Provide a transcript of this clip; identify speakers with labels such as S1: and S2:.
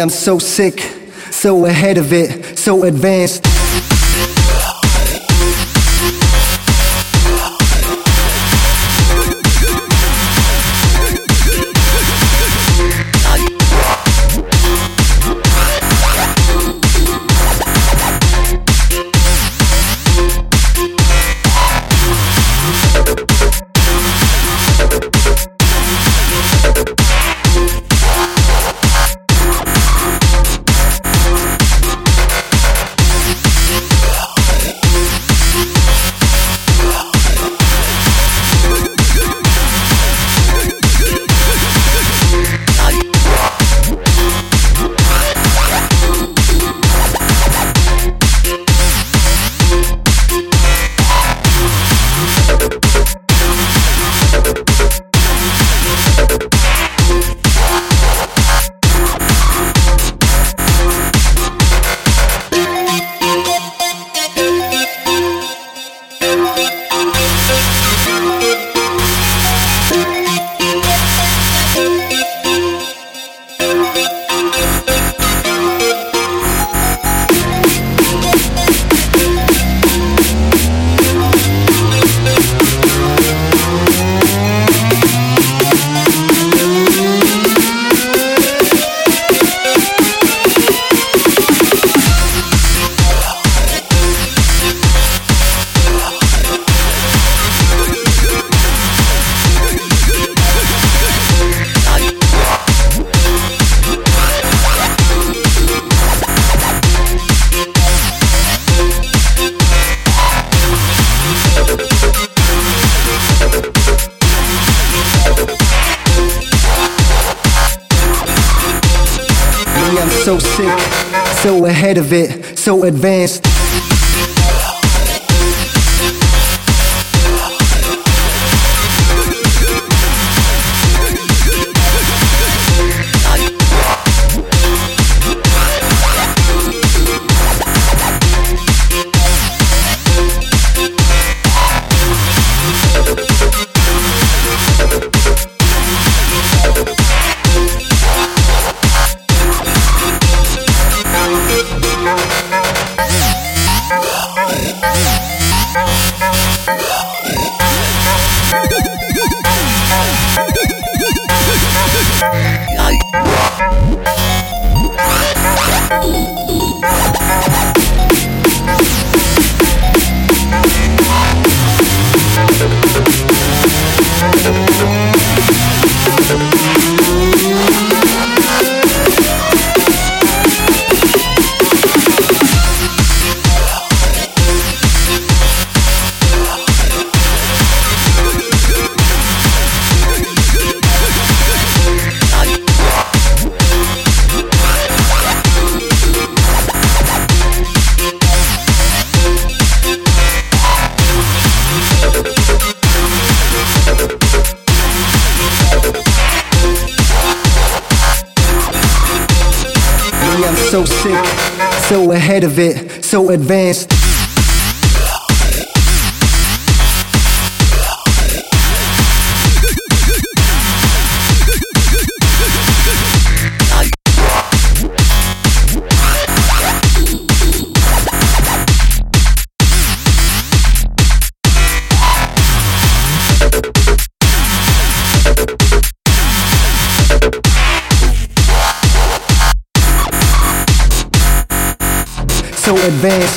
S1: I'm so sick, so ahead of it, so advanced. I'm so sick, so ahead of it, so advanced. So sick, so ahead of it, so advanced. So advanced.